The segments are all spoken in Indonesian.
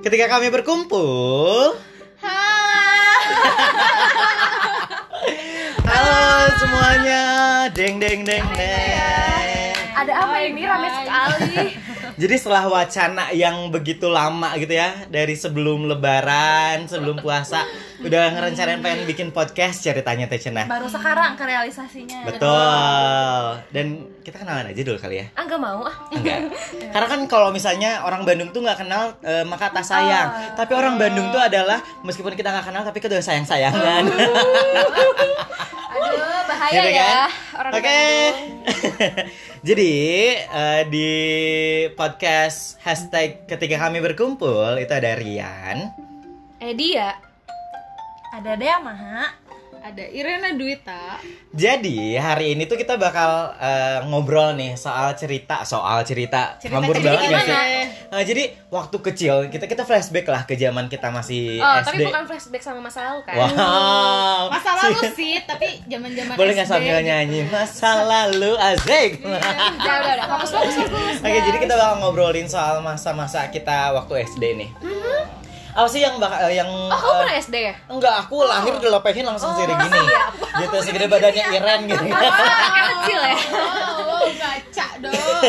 Ketika kami berkumpul, halo. Semuanya, deng deng deng deng. Ada apa ini? Rame sekali? Jadi setelah wacana yang begitu lama gitu ya Dari sebelum lebaran, sebelum puasa Udah ngerencanain pengen bikin podcast ceritanya Teh Cenah Baru sekarang ke realisasinya. Betul Dan kita kenalan aja dulu kali ya Ah, nggak mau ah. Enggak Karena kan kalau misalnya orang Bandung tuh nggak kenal eh, maka tak sayang Oh. Tapi orang Bandung tuh adalah meskipun kita nggak kenal tapi kita udah sayang-sayangan Aduh, bahaya Gitu ya. kan? Orang Oke. Bandung. Jadi eh, di podcast hashtag ketika kami berkumpul itu ada Rian, Edi ya. Ada Dea Maha. Ada Irena Duita Jadi hari ini tuh kita bakal eh, ngobrol nih soal cerita, soal cerita, Cerita- ngambur jadi banget gimana? sih? Nah, jadi waktu kecil kita kita flashback lah ke zaman kita masih Oh, SD. tapi bukan flashback sama masa lalu kan? Wow. masa lalu sih tapi zaman zaman Boleh nggak sambil nyanyi masa lalu Azek? Udah, udah, udah. Fokus, fokus, fokus. Oke, jadi kita bakal ngobrolin soal masa-masa kita waktu SD nih. Apa sih yang bakal yang Oh, kamu eh, pernah SD ya? Enggak, aku lahir dilepehin langsung segede gini. Gitu, segede badannya Iren gitu. Anaknya kecil ya? oh gaca dong wow.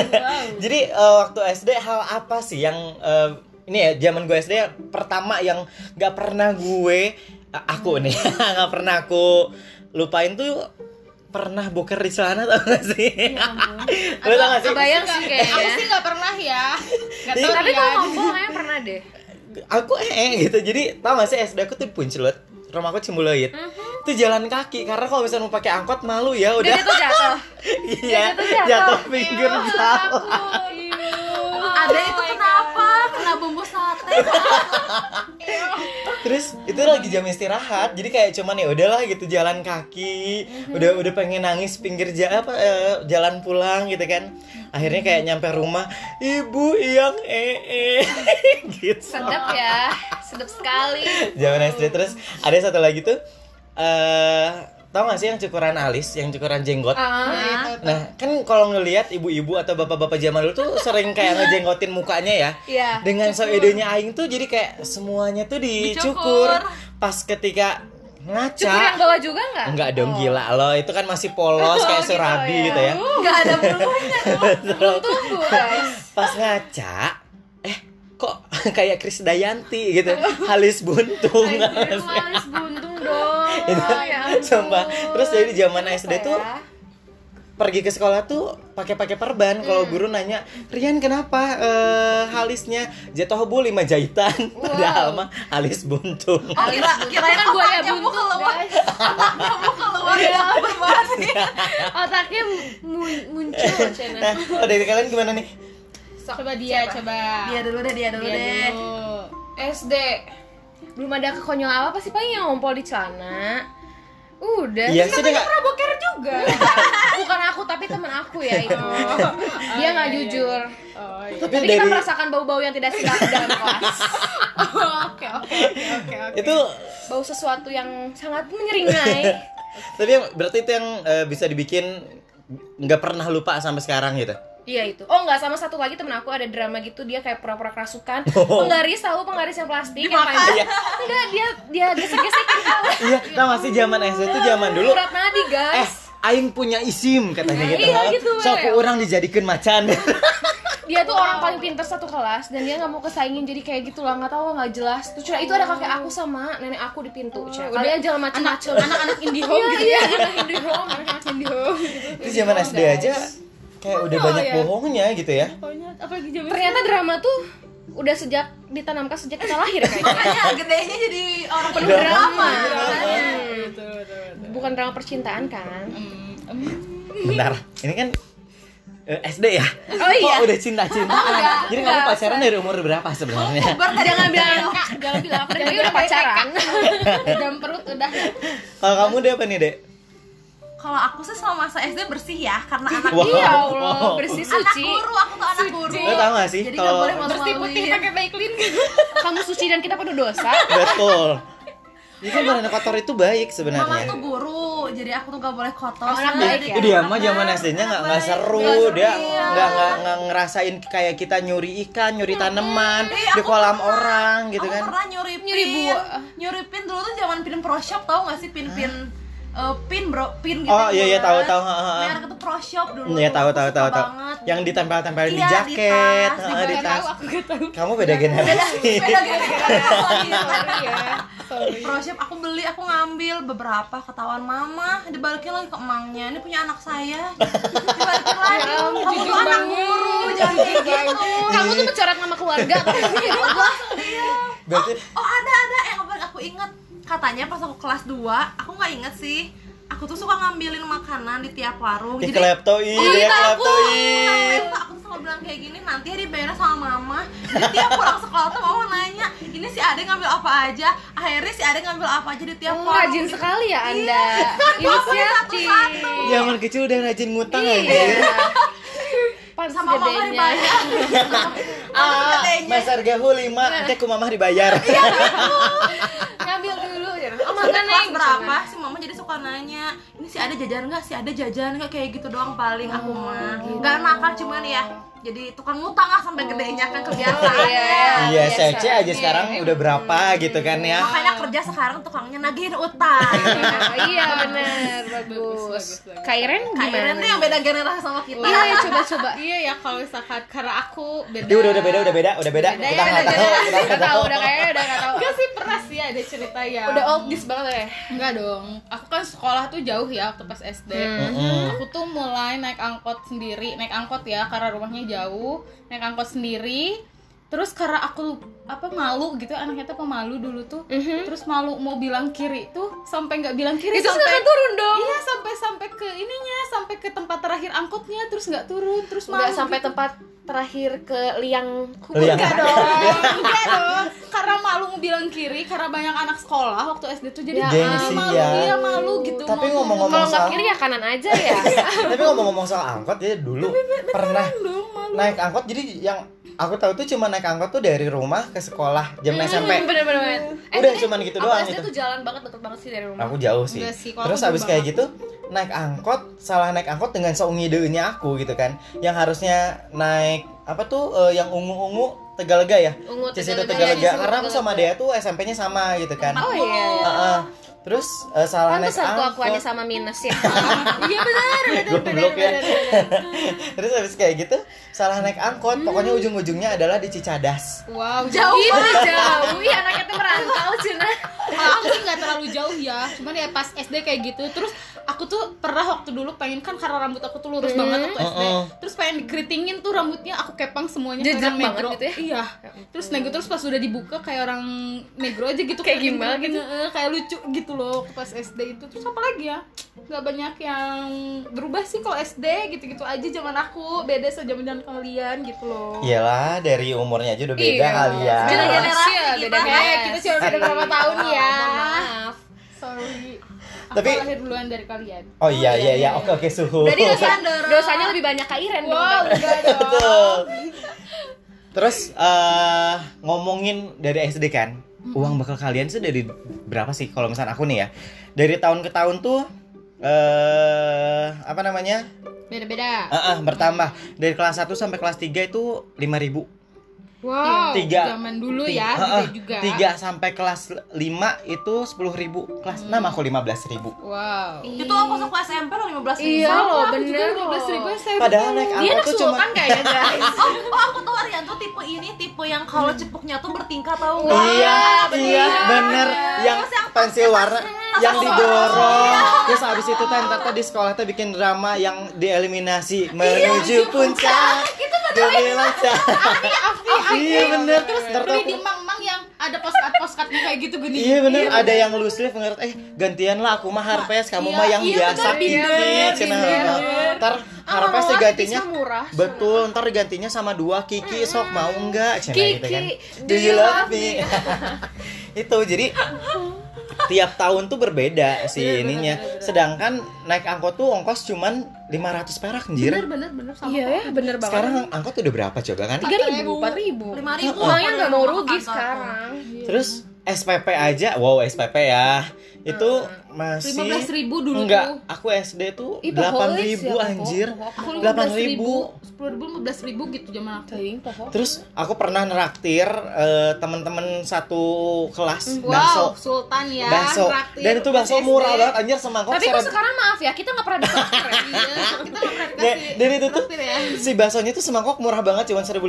Jadi eh, waktu SD hal apa sih yang eh, ini ya zaman gue SD pertama yang nggak pernah gue eh, aku nih nggak pernah aku lupain tuh pernah boker di celana tau gak sih? Lu tau gak sih? Kebayang sih aku kayaknya. sih nggak pernah ya nggak Iya. tahu Tapi Rian. kalau ngomong kayaknya pernah deh. Aku eh gitu. Jadi tau gak sih SD aku tuh puncelut. Rumahku Cimbuluit. Itu jalan kaki karena kalau misalnya mau pakai angkot malu ya udah. Itu jatuh. iya, jatuh. jatuh pinggir jalan. Ada itu kenapa? Kena bumbu sate. Terus itu lagi jam istirahat, jadi kayak cuman ya udahlah gitu jalan kaki, udah udah pengen nangis pinggir ja, apa eh, jalan pulang gitu kan. Akhirnya kayak nyampe rumah, ibu yang ee gitu. Sedap ya. Sedap sekali. Zaman SD terus ada satu lagi tuh eh tau gak sih yang cukuran alis, yang cukuran jenggot? Ah. Nah, kan kalau ngelihat ibu-ibu atau bapak-bapak zaman dulu tuh sering kayak ngejenggotin mukanya ya. Iya. Dengan so idenya aing tuh jadi kayak semuanya tuh dicukur. Pas ketika ngaca. Cukur yang bawah juga nggak? Enggak dong gila loh, itu kan masih polos kayak gitu surabi ya. gitu ya. Nggak ada bulunya dong. Belum tumbuh guys. Pas ngaca, kayak Krisdayanti gitu, halis buntung. Anjir, malis buntung dong. itu Ya sumpah. Terus dari zaman SD Apa tuh ya? pergi ke sekolah tuh pakai pakai perban kalau Hmm. guru nanya Rian kenapa eh, halisnya jatuh bu lima jahitan padahal mah alis buntung Alis. Kirain kan buaya buntung guys. keluar ya Otaknya mun- muncul nah oh, dari kalian gimana nih coba dia coba. Dia dulu deh, dia dulu Dia deh. dulu. SD belum ada kekonyolan apa sih paling yang ngompol di celana? Udah Iya Terus sih, dia katanya pernah boker juga. Bukan aku tapi temen aku ya itu dia nggak iya, iya, jujur. Oh iya. Tapi tapi dari kita merasakan bau-bau yang tidak sedap di dalam kelas. Oke oke oke oke. Itu bau sesuatu yang sangat menyeringai. Tapi yang berarti itu yang eh, bisa dibikin nggak pernah lupa sampai sekarang gitu Iya itu. Oh nggak sama satu lagi temen aku ada drama gitu dia kayak pura-pura kerasukan. Oh. Penggaris tahu penggaris yang plastik yang panjang. Iya. Enggak dia dia gesek-gesekin tahu. iya tau gak sih zaman SD tuh zaman dulu Urat nadi eh guys. aing punya isim katanya gitu Iya, gitu, so ya. orang dijadikan macan Dia tuh orang paling pintar satu kelas dan dia nggak mau kesaingin jadi kayak gitu lah nggak tahu nggak jelas. Tuh cuma itu ada kakek aku sama nenek aku di pintu. Cuma kalian jangan macem-macem. anak-anak indie home Iya gitu iya ya anak Indihome anak Indihome. gitu. itu zaman SD aja kayak udah Oh, banyak ya. bohongnya gitu ya pokoknya apalagi zaman Ternyata drama tuh udah sejak ditanamkan sejak kita lahir kayaknya. makanya gedenya jadi orang penuh Drama. drama Iya. Betul, betul, betul. Bukan drama percintaan kan? Hmm, hmm. Bentar, ini kan eh, SD ya? Oh iya. Kok udah cinta-cintaan? Jadi kamu pacaran dari umur berapa sebenarnya? jangan bilang jangan bilang aku dari udah pacaran. Jam perut udah Kalau kamu deh apa nih, Dek? Kalau aku sih selama masa SD bersih ya, karena anak Wow. Ya Allah, bersih anak suci. guru, aku tuh anak guru. Lo tau gak sih Jadi nggak kalau boleh bersih putih pakai Baiklin Kamu suci dan kita penuh dosa. betul? Ini kan barang kotor itu baik Mama sebenarnya. tuh guru, jadi aku tuh gak boleh kotor Oh, anak baik ya? Dia mah anak zaman SD-nya nggak anak nggak seru, dia iya. nggak nggak nggak ngerasain kayak kita nyuri ikan, nyuri tanaman Iya, di aku kolam pernah. orang gitu aku kan. pernah nyuripin Nyuri buah. nyuripin dulu tuh zaman pin pro shop tau gak sih pin pin eh, pin bro pin gitu Oh, iya, iya, tahu, tahu, merek itu pro shop dulu Iya tahu tahu tahu tahu. Yang ditempel-tempelin di Iya, di jaket, tas, heeh, di tas. tahu aku gak tahu Kamu beda generasi. beda Sorry ya. Sorry. Pro shop aku beli, aku ngambil beberapa ketahuan mama, dibalikin lagi ke emangnya. Ini punya anak saya. Dibalikin lagi. Kamu tuh anak guru, jangan kayak gitu. Kamu tuh mencoret nama keluarga? Iya. Berarti Oh, ada ada yang paling aku inget katanya pas aku kelas 2, aku nggak inget sih. Aku tuh suka ngambilin makanan di tiap warung. di Jadi kleptoi, Oh, iya, aku kleptoi. Pak? Aku tuh selalu bilang kayak gini, nanti ya dibayar sama mama Jadi tiap pulang sekolah tuh mama nanya Ini si Ade ngambil apa aja Akhirnya si Ade ngambil apa aja di tiap Oh, warung rajin sekali ya Anda. Iya. Inisiatif. Zaman kecil udah rajin ngutang Iya. anjir. Pantes Sama mama dibayar Ah, gedenya. Mas Argahu 5, nanti ku mamah dibayar. Ngambil dulu ya. Oh, Sampai makan kelas berapa si mama jadi suka nanya Ini si Ade jajan nggak? Si Ade jajan nggak? Kayak gitu doang paling aku mah Gak nakal cuman ya Jadi tukang ngutang lah sampai gedenya kan kebiasaan Iya, Iya. Sece aja sekarang udah berapa gitu kan ya. Makanya kerja sekarang tukangnya nagihin utang Oh, iya benar bagus. Kak Iren Kak gimana? Tuh yang beda generasi sama kita Iya, ya, coba-coba. Iya ya kalau misalkan karena aku beda udah udah beda, udah beda, udah beda. Beda Kita ya, nggak udah tahu, beda. kita Udah nggak tahu, tahu. udah kayaknya udah nggak tahu. Enggak sih pernah sih ada cerita ya Udah oldies banget ya. Enggak dong. Aku kan sekolah tuh jauh ya waktu pas SD Mm-mm. Aku tuh mulai naik angkot sendiri. Naik angkot ya karena rumahnya jauh. Naik angkot sendiri Terus karena aku apa malu gitu anaknya tuh pemalu dulu tuh Mhm. Terus malu mau bilang kiri tuh sampai nggak bilang kiri Itu sampai nggak turun dong. Iya sampai sampai ke ininya sampai ke tempat terakhir angkotnya terus nggak turun terus malu Enggak sampai gitu. tempat terakhir ke liang kubur. Liang. Enggak dong, enggak dong. Karena malu mau bilang kiri, karena banyak anak sekolah waktu SD tuh jadi, Ya jadi Gengsi malu, ya. iya malu gitu. Tapi mau ngomong-ngomong Kalau nggak soal kiri ya kanan aja ya. Tapi ngomong-ngomong soal angkot, dia dulu pernah dong, malu. naik angkot. Jadi yang aku tahu tuh cuma naik angkot tuh dari rumah ke sekolah jam SMP. Bener-bener. Udah cuman gitu aku doang SD itu. tuh jalan banget deket banget sih dari rumah. Aku jauh sih. Sih, Terus abis kayak gitu naik angkot, salah naik angkot dengan seungidenya aku gitu kan. Yang harusnya naik apa tuh eh, yang ungu-ungu Tegalega ya? Ungu Cisitu Tegalega, Tegalega. iya, Karena aku sama dia tuh SMP-nya sama gitu kan. Oh iya. Heeh. Terus eh, salah naik Pantesan tuh aku angkot. aja sama minus ya. Iya benar, benar, Goblok ya. benar, benar. Terus habis kayak gitu salah naik angkot, pokoknya ujung-ujungnya adalah di Cicadas. Wow, Jauh jauh. banget jauh. Iya anaknya tuh merantau Cina. Kalau aku sih nggak terlalu jauh ya, cuman ya pas SD kayak gitu. Terus aku tuh pernah waktu dulu pengen kan karena rambut aku tuh lurus banget waktu SD. Mm-mm. Terus pengen dikeritingin tuh rambutnya aku kepang semuanya kayak Jejak banget negro. gitu ya? Iya. Terus nego terus pas udah dibuka kayak orang negro aja gitu Kayak keriting- gimbal gitu? Heeh, kayak lucu gitu loh pas SD itu. Terus apa lagi ya? Gak banyak yang berubah sih kalau SD gitu-gitu aja zaman aku beda sejaman zaman kalian gitu loh. Iyalah, dari umurnya aja udah beda Iya. kali ya. Beda Generasi generasi ya, kita. beda Eh, generasi. kita cuma beda berapa tahun ya. Maaf. Sorry. Aku Tapi- lahir duluan dari kalian. Oh iya iya iya, oke oke suhu. Berarti dosa, Sandra. dosanya lebih banyak Kak Iren dong. Wow, udah dong. Betul. Terus eh ngomongin dari SD kan, uang bakal kalian sih dari berapa sih kalau misalnya aku nih ya? Dari tahun ke tahun tuh eh apa namanya? Beda-beda. Ah, ah, bertambah. Dari kelas 1 sampai kelas 3 itu 5000. Wow. Tiga. Zaman dulu Tiga, ya, ah, gitu juga. tiga sampai kelas 5 itu 10.000. Kelas 6 aku 15.000. Wow. Itu aku SMP loh 15 ribu Iya loh, bener loh. 12 ribu saya Padahal naik Dia angkot anak tuh cuma sultan kayaknya guys. Oh, oh aku tahu Arianto tipe ini tipe yang kalau cepuknya tuh bertingkat tau nggak? Iya, iya, bener. Yang Terus yang pensil warna yang didorong. Terus habis itu kan ntar tuh di sekolah tuh bikin drama yang dieliminasi menuju puncak. Gemilang Iya bener. Terus tuh Beli di mang-mang yang ada postcard-postcardnya kayak gitu gini. Iya bener, ada yang loose sleeve ngerti eh gantian lah aku mah harpes, kamu Iya, mah yang iya, biasa bener, kikit bener, cenah. bener. Ntar harpes mah murah. Betul, ntar digantinya sama dua Kiki sok mau enggak cenah gitu kan. Kiki, Do you love me? Itu jadi tiap tahun tuh berbeda sih ininya. Sedangkan naik angkot tuh ongkos cuman 500 perak anjir. Bener bener bener sama. Iya ya, bener banget. Sekarang angkot udah berapa coba kan? tiga ribu, empat ribu. Lima ribu. Uangnya nggak mau rugi sekarang. Terus SPP aja, wow SPP ya. Itu masih 15.000 dulu enggak tuh. aku SD tuh delapan ya, ribu poho, anjir delapan 15.000, ribu 10.000, 15.000 gitu zaman aku. Terus aku pernah neraktir eh, teman-teman satu kelas Wow, bakso Sultan ya. bakso dan itu bakso SD. murah banget anjir semangkok Tapi kok sekarang maaf ya, kita nggak pernah dapat Iya, kita nggak pernah Dan, dikasih dan itu tuh ya. si baksonya tuh semangkok murah banget cuma 1500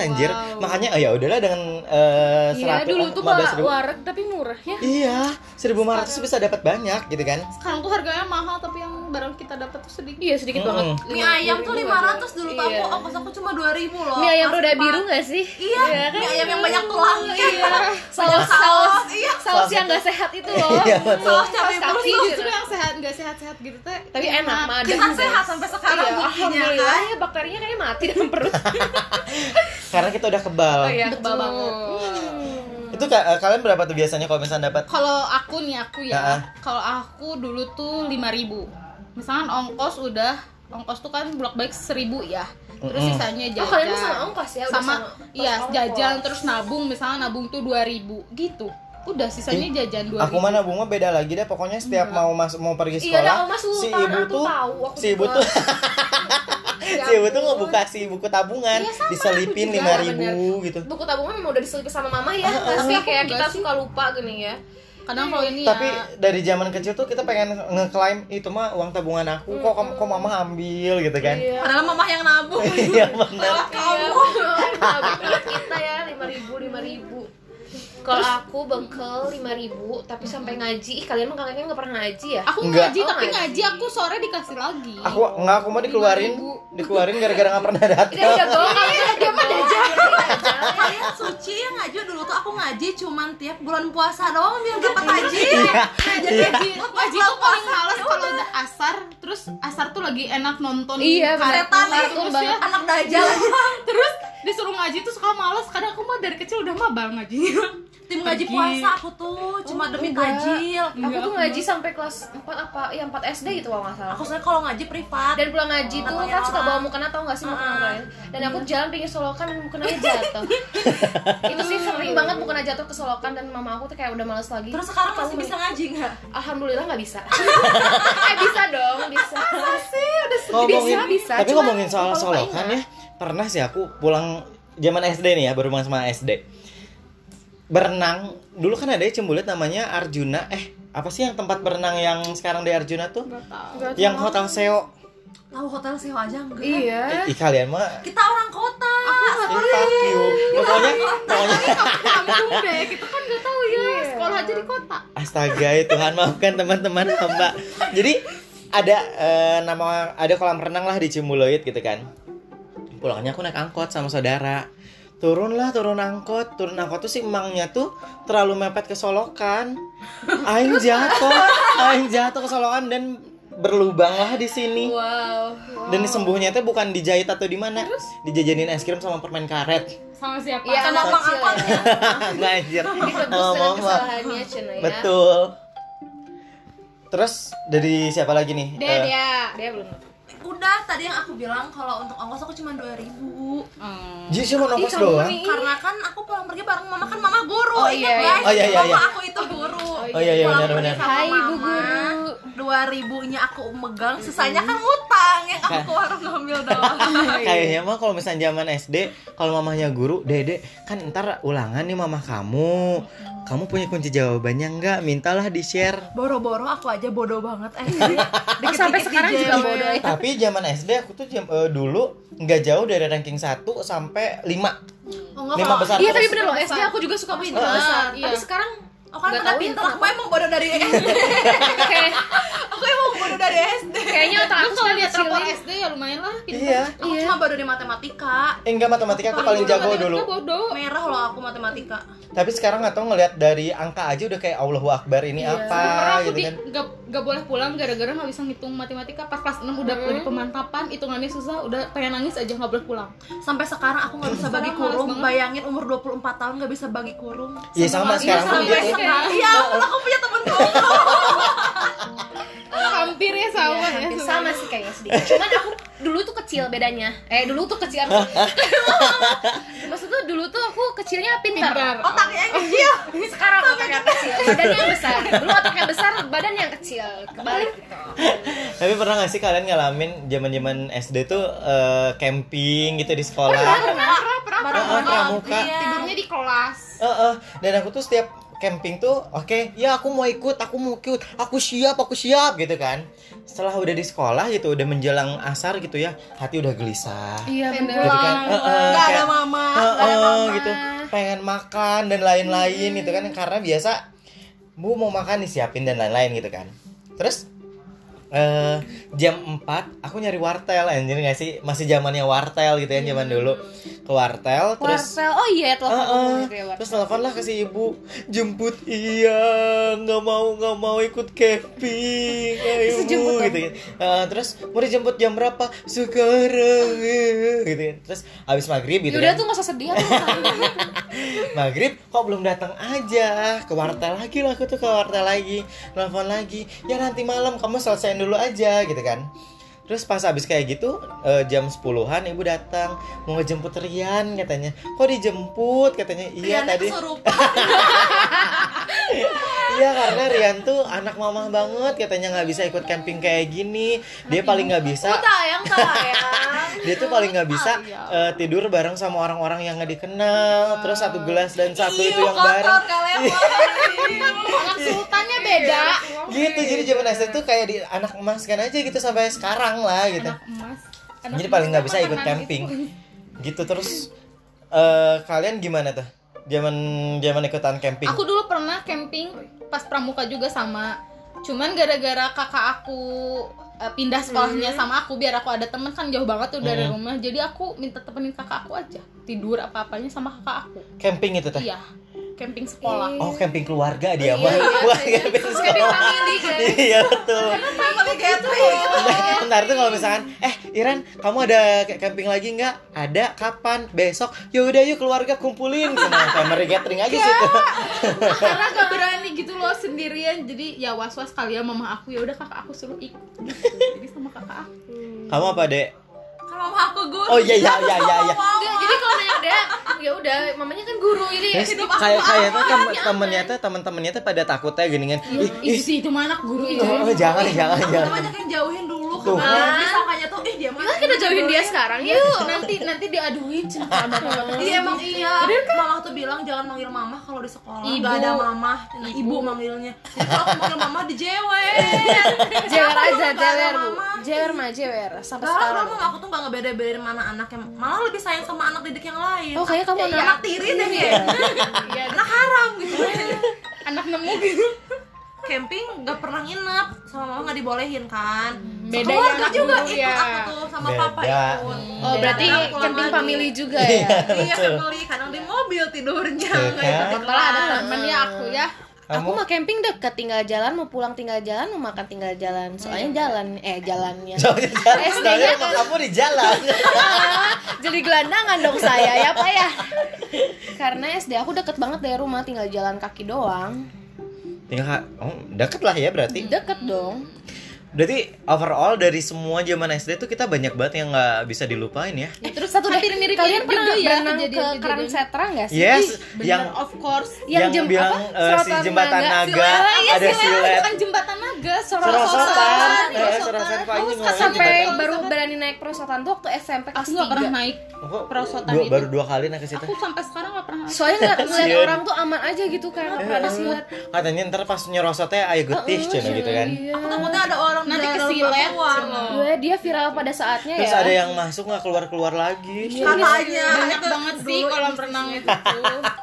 anjir. Wow. Makanya oh ya udahlah dengan eh Iya, 100 dulu eh, tuh 15 kalau ribu. wareg tapi murah ya. Iya, 1500 tuh bisa dapat banyak gitu kan. Sekarang tuh harganya mahal tapi yang barang kita dapat tuh sedikit. Iya, sedikit Mm-mm. banget. Mie ayam tuh 500 dulu tuh Iya. aku ongkos aku cuma 2000 loh. Mie ayam Pas roda pas- biru gak sih? Iya, mie ayam yang banyak tulang. Iya. Saus saus Iya. saus yang gak sehat itu loh. Iya. Saus cabai Saus. Justru yang sehat nggak sehat-sehat gitu teh. Tapi enak, mah. Kita sehat sampai sekarang Iya, buktinya alhamdulillah kan. ya bakterinya kayaknya mati dalam perut. Karena kita udah kebal. Oh iya, kebal Betul. banget. Itu ka- eh, kalian berapa tuh biasanya kalau misalnya dapat? Kalau aku nih aku Ya. ya, kalau aku dulu tuh 5000 Misalkan ongkos udah ongkos tuh kan bolak-balik 1000 ya. Terus Mm-mm. sisanya jajan. Oh, kalian mah sama ongkos ya? Udah Sama, sama iya, ongkos. jajan terus nabung misalnya nabung tuh 2000 gitu. Udah sisanya jajan 2000 Aku mana bunga beda lagi deh. Pokoknya setiap mau masuk mau pergi Iya, sekolah, dah, Oma Sultan, si ibu tuh tahu, aku si ibu tuh si ibu tuh ngebuka si buku tabungan, sama, diselipin lima ribu bener. gitu. Buku tabungan memang udah diselipin sama mama ya, nggak sih? Kayak Enggak kita sih. suka lupa gini ya. Kadang kalau ini Tapi ya dari zaman kecil tuh kita pengen ngeklaim itu mah uang tabungan aku kok kok mama ambil gitu kan. Iya. Padahal mamah yang nabung. Iya benar. Iya, bener. kita ya lima ribu lima ribu. Kalau aku bengkel lima ribu, tapi sampai ngaji. Ih, kalian mah kalian nggak pernah ngaji ya? aku Enggak. ngaji Oh, tapi ngaji. ngaji aku sore dikasih lagi. Aku nggak aku mau dikeluarin, dikeluarin gara-gara nggak pernah datang. Udah udah bohong, kalian udah mah dajal. Kalian suci ya ngaji dulu tuh aku ngaji cuman tiap bulan puasa doang biar dapat haji. Iya. Jadi ngaji, ngaji tuh paling males kalau udah asar, terus asar tuh lagi enak nonton Iya, bener. kartun, terus banget. ya, Anak dajal. terus disuruh ngaji tuh suka males kadang aku mah dari kecil udah mabal ngajinya Tim ngaji puasa aku tuh cuma demi enggak. tajil. Aku Enggak, tuh ngaji sampai kelas 4 apa? Ya 4 SD gitu kalau nggak salah. Aku soalnya kalau ngaji privat. dan pulang ngaji tuh Namanya kan suka bawa mukena tau gak sih mukena Ah. kalian dan aku jalan pinggir solokan mukenanya jatuh itu sih sering banget mukena jatuh ke solokan dan mama aku tuh kayak udah males lagi Terus sekarang masih bisa ngaji nggak? alhamdulillah nggak bisa eh bisa dong bisa Sih, udah Ngomongin, Bisa, bisa. tapi Cuma ngomongin soal solokan ya, pernah sih aku pulang zaman SD nih ya, baru masuk sama SD. Berenang, dulu kan ada ya cembulet namanya Arjuna. Eh, apa sih yang tempat berenang yang sekarang di Arjuna tuh? nggak tahu Yang Hotel Seo. tahu hotel sewa aja enggak? iya Ih, kalian mah Kita orang kota. Ih, fuck you. Pokoknya, pokoknya kampung deh kita kan nggak tahu ya Iya. sekolah aja di kota Astaga ya Tuhan maafkan teman-teman hamba. Jadi ada eh, nama ada kolam renang lah di Cimuloid gitu kan. Pulangnya aku naik angkot sama saudara. Turun lah turun angkot, turun angkot tuh si emangnya tuh terlalu mepet ke solokan. Aing jatuh, aing jatuh ke solokan dan berlubang lah di sini. wow Dan sembuhnya tuh bukan dijahit atau di mana, dijajanin es krim sama permen karet. sama siapa Iya, Sama anak bang kecil angkotnya. Nggak anjir. Sama mama. ya Betul. Terus dari siapa lagi nih? dia Eh, dia dia belum Udah, tadi yang aku bilang kalau untuk ongkos aku cuma 2000 Hmm. Jadi cuma ongkos doang. Karena kan aku pulang pergi bareng mama kan mama guru. Oh, iya, iya. guys? Oh, iya, iya, Mama iya. aku itu guru. Oh, iya, iya, Pulang benar, pergi benar. sama Hai, Bu mama, Guru. Dua ribunya aku megang, sisanya kan ngutang yang aku ke warung ngambil doang. Kayaknya mah kalau misalnya zaman SD, kalau mamahnya guru, Dede, kan ntar ulangan nih mamah kamu. Kamu punya kunci jawabannya enggak? Mintalah di-share. Boro-boro aku aja bodoh banget eh. sampai sekarang juga bodoh ya Zaman SD aku tuh jam, eh, dulu nggak jauh dari ranking 1 sampai 5. Oh, enggak, Lima kalau- besar. iya tapi bener loh SD aku juga suka Tapi masuk bener, besar iya. tapi sekarang Aku kan tahu ya pintar, kenapa. aku emang bodoh dari SD. aku emang bodoh dari SD. kayaknya otak aku kalau lihat rapor. SD ya lumayan lah pintar. Iya. Aku cuma bodoh di matematika. Eh, enggak matematika aku paling jago Matematika dulu. bodoh Merah loh aku matematika. Tapi sekarang nggak tahu ngelihat dari angka aja udah kayak Allahu Akbar ini Iya. apa Pernah aku gitu di kan. nggak nggak boleh pulang gara-gara nggak bisa ngitung matematika pas kelas 6 udah Hmm. di pemantapan hitungannya susah udah pengen nangis aja nggak boleh pulang Sampai sekarang aku nggak bisa bagi kurung. Bayangin umur 24 tahun nggak bisa bagi kurung. Iya sama Iya, sekarang pun gitu. Sekarang. Iya, aku punya temen guru. hampir ya sama Iya, ya hampir sama sih kayaknya sedikit. Cuman aku dulu tuh kecil bedanya. Eh dulu tuh kecil. Maksud tuh dulu tuh aku kecilnya pintar. Pintar. Otaknya yang kecil. Sekarang otaknya kecil, badannya yang besar. Dulu otaknya besar, badan yang kecil. Kebalik gitu. Tapi pernah gak sih kalian ngalamin zaman-zaman SD tuh eh, camping gitu di sekolah? Pernah, pernah pernah Heeh, pramuka. Iya. tidurnya di kelas Heeh, dan aku tuh setiap camping tuh oke ya aku mau ikut aku mau ikut aku siap aku siap gitu kan. Setelah udah di sekolah gitu udah menjelang asar gitu ya hati udah gelisah. Iya bener. gitu kan. Heeh, Nggak ada mama. heeh, gitu. Pengen makan dan lain-lain gitu kan karena biasa bu mau makan disiapin dan lain-lain gitu kan. Terus eh jam 4 aku nyari wartel anjir gak sih? Masih zamannya wartel gitu ya zaman dulu. Ke wartel terus Wartel. Oh iya, telepon Heeh. aku gitu ya, wartel. terus telepon lah ke si ibu. Jemput iya nggak mau nggak mau ikut camping. Ayo Terus bu jemput gitu kan Eh, terus mau dijemput jam berapa? Sekarang. Gitu kan terus habis maghrib gitu Yaudah kan. tuh gak usah sedih maghrib kok belum datang aja? Ke wartel lagi lah aku tuh ke wartel lagi. Telepon lagi ya nanti malam kamu selesaiin dulu aja gitu kan Terus pas habis kayak gitu eh, jam 10-an ibu datang mau ngejemput Rian katanya. Kok dijemput katanya? Iya Riannya tadi. Iya karena Rian tuh anak mama banget katanya nggak bisa ikut camping kayak gini. Dia paling nggak bisa. Sayang sayang. Dia tuh paling nggak bisa eh, tidur bareng sama orang-orang yang nggak dikenal. Terus satu gelas dan satu itu yang bareng. kotor anak sultannya beda Gitu jadi zaman SD tuh kayak di anak emas kan aja gitu sampai sekarang lah gitu. anak emas Anak Jadi paling nggak bisa ikut camping. gitu. Gitu terus eh kalian gimana tuh? Zaman zaman ikutan camping. aku dulu pernah camping pas pramuka juga sama cuman gara-gara kakak aku eh, pindah sekolahnya sama aku biar aku ada temen kan jauh banget tuh dari Hmm. rumah jadi aku minta temenin kakak aku aja tidur apa apanya sama kakak aku Camping itu teh. iya camping sekolah Oh, camping keluarga dia mah. Bukan camping sekolah. family kan. Iya betul. Family gathering. Ntar tuh kalau misalkan, eh Iran, kamu ada kayak camping lagi nggak? Ada. Kapan? Besok. Ya udah yuk keluarga kumpulin. Cuma family gathering aja sih tuh. karena gak berani gitu loh sendirian jadi ya was was kali ya mama aku ya udah kakak aku suruh ikut gitu. jadi sama kakak aku Kamu apa dek? Mama aku guru. Oh iya iya iya iya. iya. Jadi kalau nanya dia, ya udah, mamanya kan guru jadi Terus hidup aku kayak kayak tuh aman, tem temennya tuh temen-temennya tuh pada takutnya gini kan. Ih, itu ih, sih itu mah anak guru itu oh, jangan jangan Kita jangan. banyak yang jauhin dulu Tuh. karena disangkanya tuh ih dia mah kita jauhin dia sekarang ya. yuk nanti nanti diaduin cerita ada apa Iya emang iya. Mama tuh bilang jangan manggil mama kalau di sekolah. Ibu. Ada mama. Nah, ibu. manggilnya. Jadi kalau aku manggil mama dijewer. Jewer aja, Nggak jewer bu. mama. Jewer mah jewer sampai sekarang. mama aku tuh gak ngebeda-bedain mana anak yang malah lebih sayang sama anak didik yang lain. Oh, kayaknya kamu anak- tiri deh ya. Iya, anak haram gitu. anak nemu gitu Camping gak pernah nginep sama mama gak dibolehin kan. Beda ya Keluarga anak juga ikut ya. aku tuh sama papa Beda. ikut. Oh, berarti camping family juga ya. Iya family kadang di mobil tidurnya Tuh nggak ikut kan. malah ada kelas. temen ya aku ya Aku mah camping deket, tinggal jalan, mau pulang tinggal jalan, mau makan tinggal jalan. Soalnya jalan, eh jalannya. soalnya jalan, soalnya kamu di jalan. Jadi gelandangan dong saya ya pak ya. Karena SD aku deket banget dari rumah, tinggal jalan kaki doang. Tinggal oh, deket lah ya berarti. Deket dong. Berarti overall dari semua zaman SD tuh kita banyak banget yang nggak bisa dilupain ya. Eh, terus satu hampir mirip kalian juga pernah ya berenang ke. Kerang Setra nggak sih? Yes, Bener, yang of course yang, jem- bilang apa? eh, si jembatan naga. naga, iya ada silet. bukan jembatan naga eh, anjing ngomongnya Sampai baru berani naik perosotan tuh waktu SMP kelas aku nggak pernah 3 naik Kok perosotan dua, itu. baru dua kali naik ke situ. aku sampai sekarang nggak pernah naik Soalnya ngeliat, ngeliat orang tuh aman aja gitu kan Nggak pernah silat Katanya ntar pas nyerosotnya ayo getih cina gitu kan. Iya. aku takutnya ada orang Nanti kesilet, Gue dia viral pada saatnya Terus ya. ada yang masuk nggak keluar keluar lagi. katanya banyak itu banget sih kolam renang itu.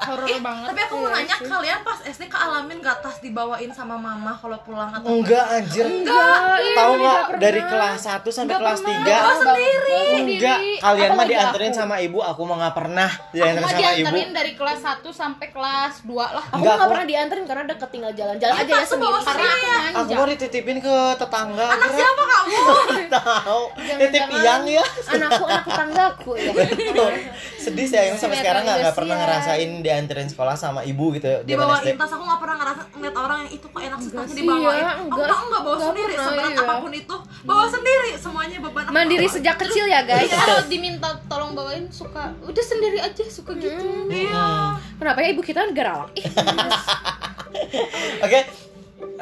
horor Eh, banget tapi aku mau nanya kalian pas SD kealamin gak tas dibawain sama mama kalau pulang atau Enggak anjir. Enggak, iya, Tahu nggak dari kelas 1 sampai kelas 3 Bawa sendiri. Enggak, kalian mah dianterin sama ibu, aku mah nggak pernah dianterin sama ibu. dianterin dari kelas 1 sampai kelas 2 lah. Aku Enggak, nggak pernah dianterin karena deket tinggal jalan. Jalan Iya, aja ya sendiri. karena aku Aku mau dititipin ke tetangga. Anak kira- siapa kamu? Tahu. Titip yang ya. Anakku, anak tetanggaku ya. Sedih saya Kalian sampai sekarang nggak nggak pernah ngerasain dianterin sekolah sama ibu gitu di zaman bawah SD? intas aku nggak pernah ngerasa ngeliat orang yang itu kok enak sih sih, dibawain ya, oh, enggak. enggak enggak bawa sendiri seberat iya. apa pun itu. Bawa sendiri semuanya beban aku. Mandiri sejak kecil ya guys. kalau diminta tolong bawain suka udah sendiri aja suka gitu. Iya. Kenapa ya? Ibu kita negara Ih, Oke,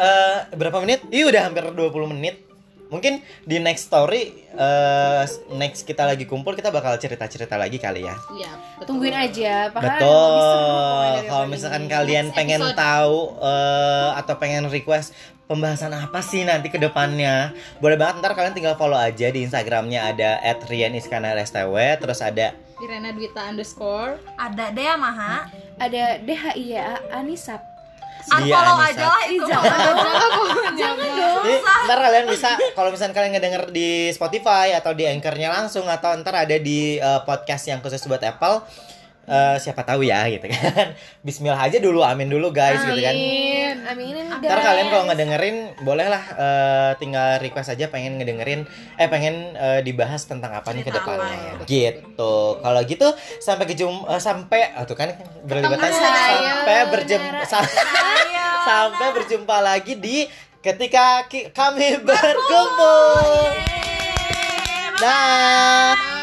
eh, berapa menit? Ih udah hampir 20 menit. Mungkin di next story, eh, next kita lagi kumpul kita bakal cerita-cerita lagi kali ya. iya tungguin aja. Betul. Kalau misalkan ini. kalian Next pengen episode. tahu eh, atau pengen request pembahasan apa sih nanti ke depannya, boleh banget ntar kalian tinggal follow aja di Instagramnya ada @rianiskanarstw, terus ada Irena Dwita underscore ada Dea Maha ada DHIA Anisap. Dia unfollow Anissa. aja lah itu Jangan dong. Jadi, ntar kalian bisa kalau misalnya kalian ngedenger di Spotify atau di Anchor-nya langsung atau ntar ada di eh, podcast yang khusus buat Apple eh, siapa tahu ya gitu kan. Bismillah aja dulu, amin dulu guys gitu kan. Amin. Aminin guys. Ntar kalian kalau ngedengerin bolehlah eh, tinggal request aja pengen ngedengerin eh pengen eh, dibahas tentang apa nih ke Cerita apa depannya. ya? Gitu. Kalau gitu sampai kejum eh, sampai oh, tuh kan berlibatan sampai sa- sampai berjumpa lagi di ketika ki- kami berkumpul. Dah.